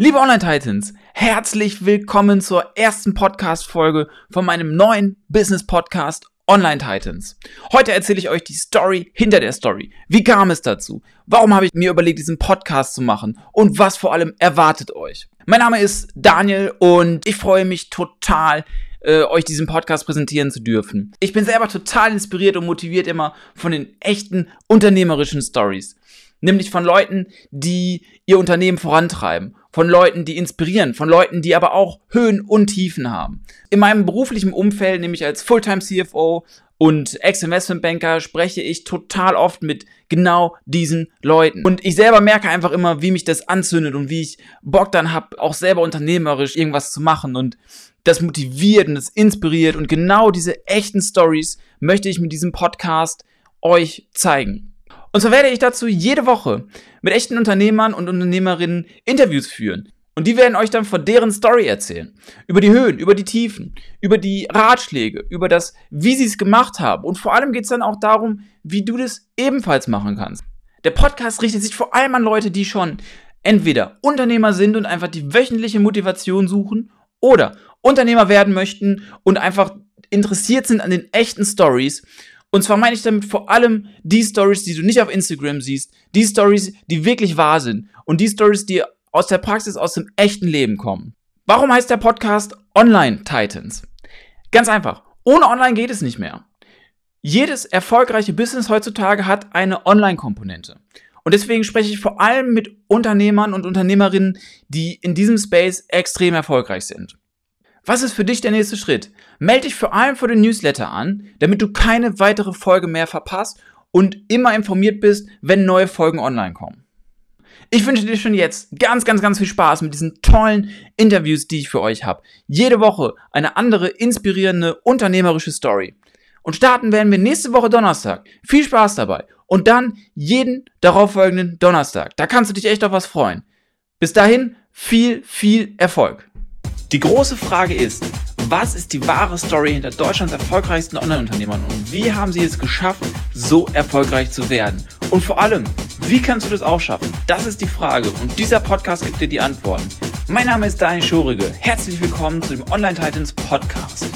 Liebe Online-Titans, herzlich willkommen zur ersten Podcast-Folge von meinem neuen Business-Podcast Online-Titans. Heute erzähle ich euch die Story hinter der Story. Wie kam es dazu? Warum habe ich mir überlegt, diesen Podcast zu machen? Und was vor allem erwartet euch? Mein Name ist Daniel und ich freue mich total, äh, euch diesen Podcast präsentieren zu dürfen. Ich bin selber total inspiriert und motiviert immer von den echten unternehmerischen Stories nämlich von Leuten, die ihr Unternehmen vorantreiben, von Leuten, die inspirieren, von Leuten, die aber auch Höhen und Tiefen haben. In meinem beruflichen Umfeld, nämlich als Fulltime CFO und Ex-Investment-Banker, spreche ich total oft mit genau diesen Leuten. Und ich selber merke einfach immer, wie mich das anzündet und wie ich Bock dann habe, auch selber unternehmerisch irgendwas zu machen und das motiviert und das inspiriert und genau diese echten Stories möchte ich mit diesem Podcast euch zeigen. Und zwar werde ich dazu jede Woche mit echten Unternehmern und Unternehmerinnen Interviews führen. Und die werden euch dann von deren Story erzählen. Über die Höhen, über die Tiefen, über die Ratschläge, über das, wie sie es gemacht haben. Und vor allem geht es dann auch darum, wie du das ebenfalls machen kannst. Der Podcast richtet sich vor allem an Leute, die schon entweder Unternehmer sind und einfach die wöchentliche Motivation suchen oder Unternehmer werden möchten und einfach interessiert sind an den echten Stories und zwar meine ich damit vor allem die Stories, die du nicht auf Instagram siehst, die Stories, die wirklich wahr sind und die Stories, die aus der Praxis, aus dem echten Leben kommen. Warum heißt der Podcast Online Titans? Ganz einfach. Ohne Online geht es nicht mehr. Jedes erfolgreiche Business heutzutage hat eine Online-Komponente. Und deswegen spreche ich vor allem mit Unternehmern und Unternehmerinnen, die in diesem Space extrem erfolgreich sind. Was ist für dich der nächste Schritt? Melde dich vor allem für den Newsletter an, damit du keine weitere Folge mehr verpasst und immer informiert bist, wenn neue Folgen online kommen. Ich wünsche dir schon jetzt ganz, ganz, ganz viel Spaß mit diesen tollen Interviews, die ich für euch habe. Jede Woche eine andere inspirierende unternehmerische Story. Und starten werden wir nächste Woche Donnerstag. Viel Spaß dabei. Und dann jeden darauffolgenden Donnerstag. Da kannst du dich echt auf was freuen. Bis dahin viel, viel Erfolg. Die große Frage ist, was ist die wahre Story hinter Deutschlands erfolgreichsten Online-Unternehmern und wie haben sie es geschafft, so erfolgreich zu werden? Und vor allem, wie kannst du das auch schaffen? Das ist die Frage und dieser Podcast gibt dir die Antworten. Mein Name ist Daniel Schorige. Herzlich willkommen zu dem Online Titans Podcast.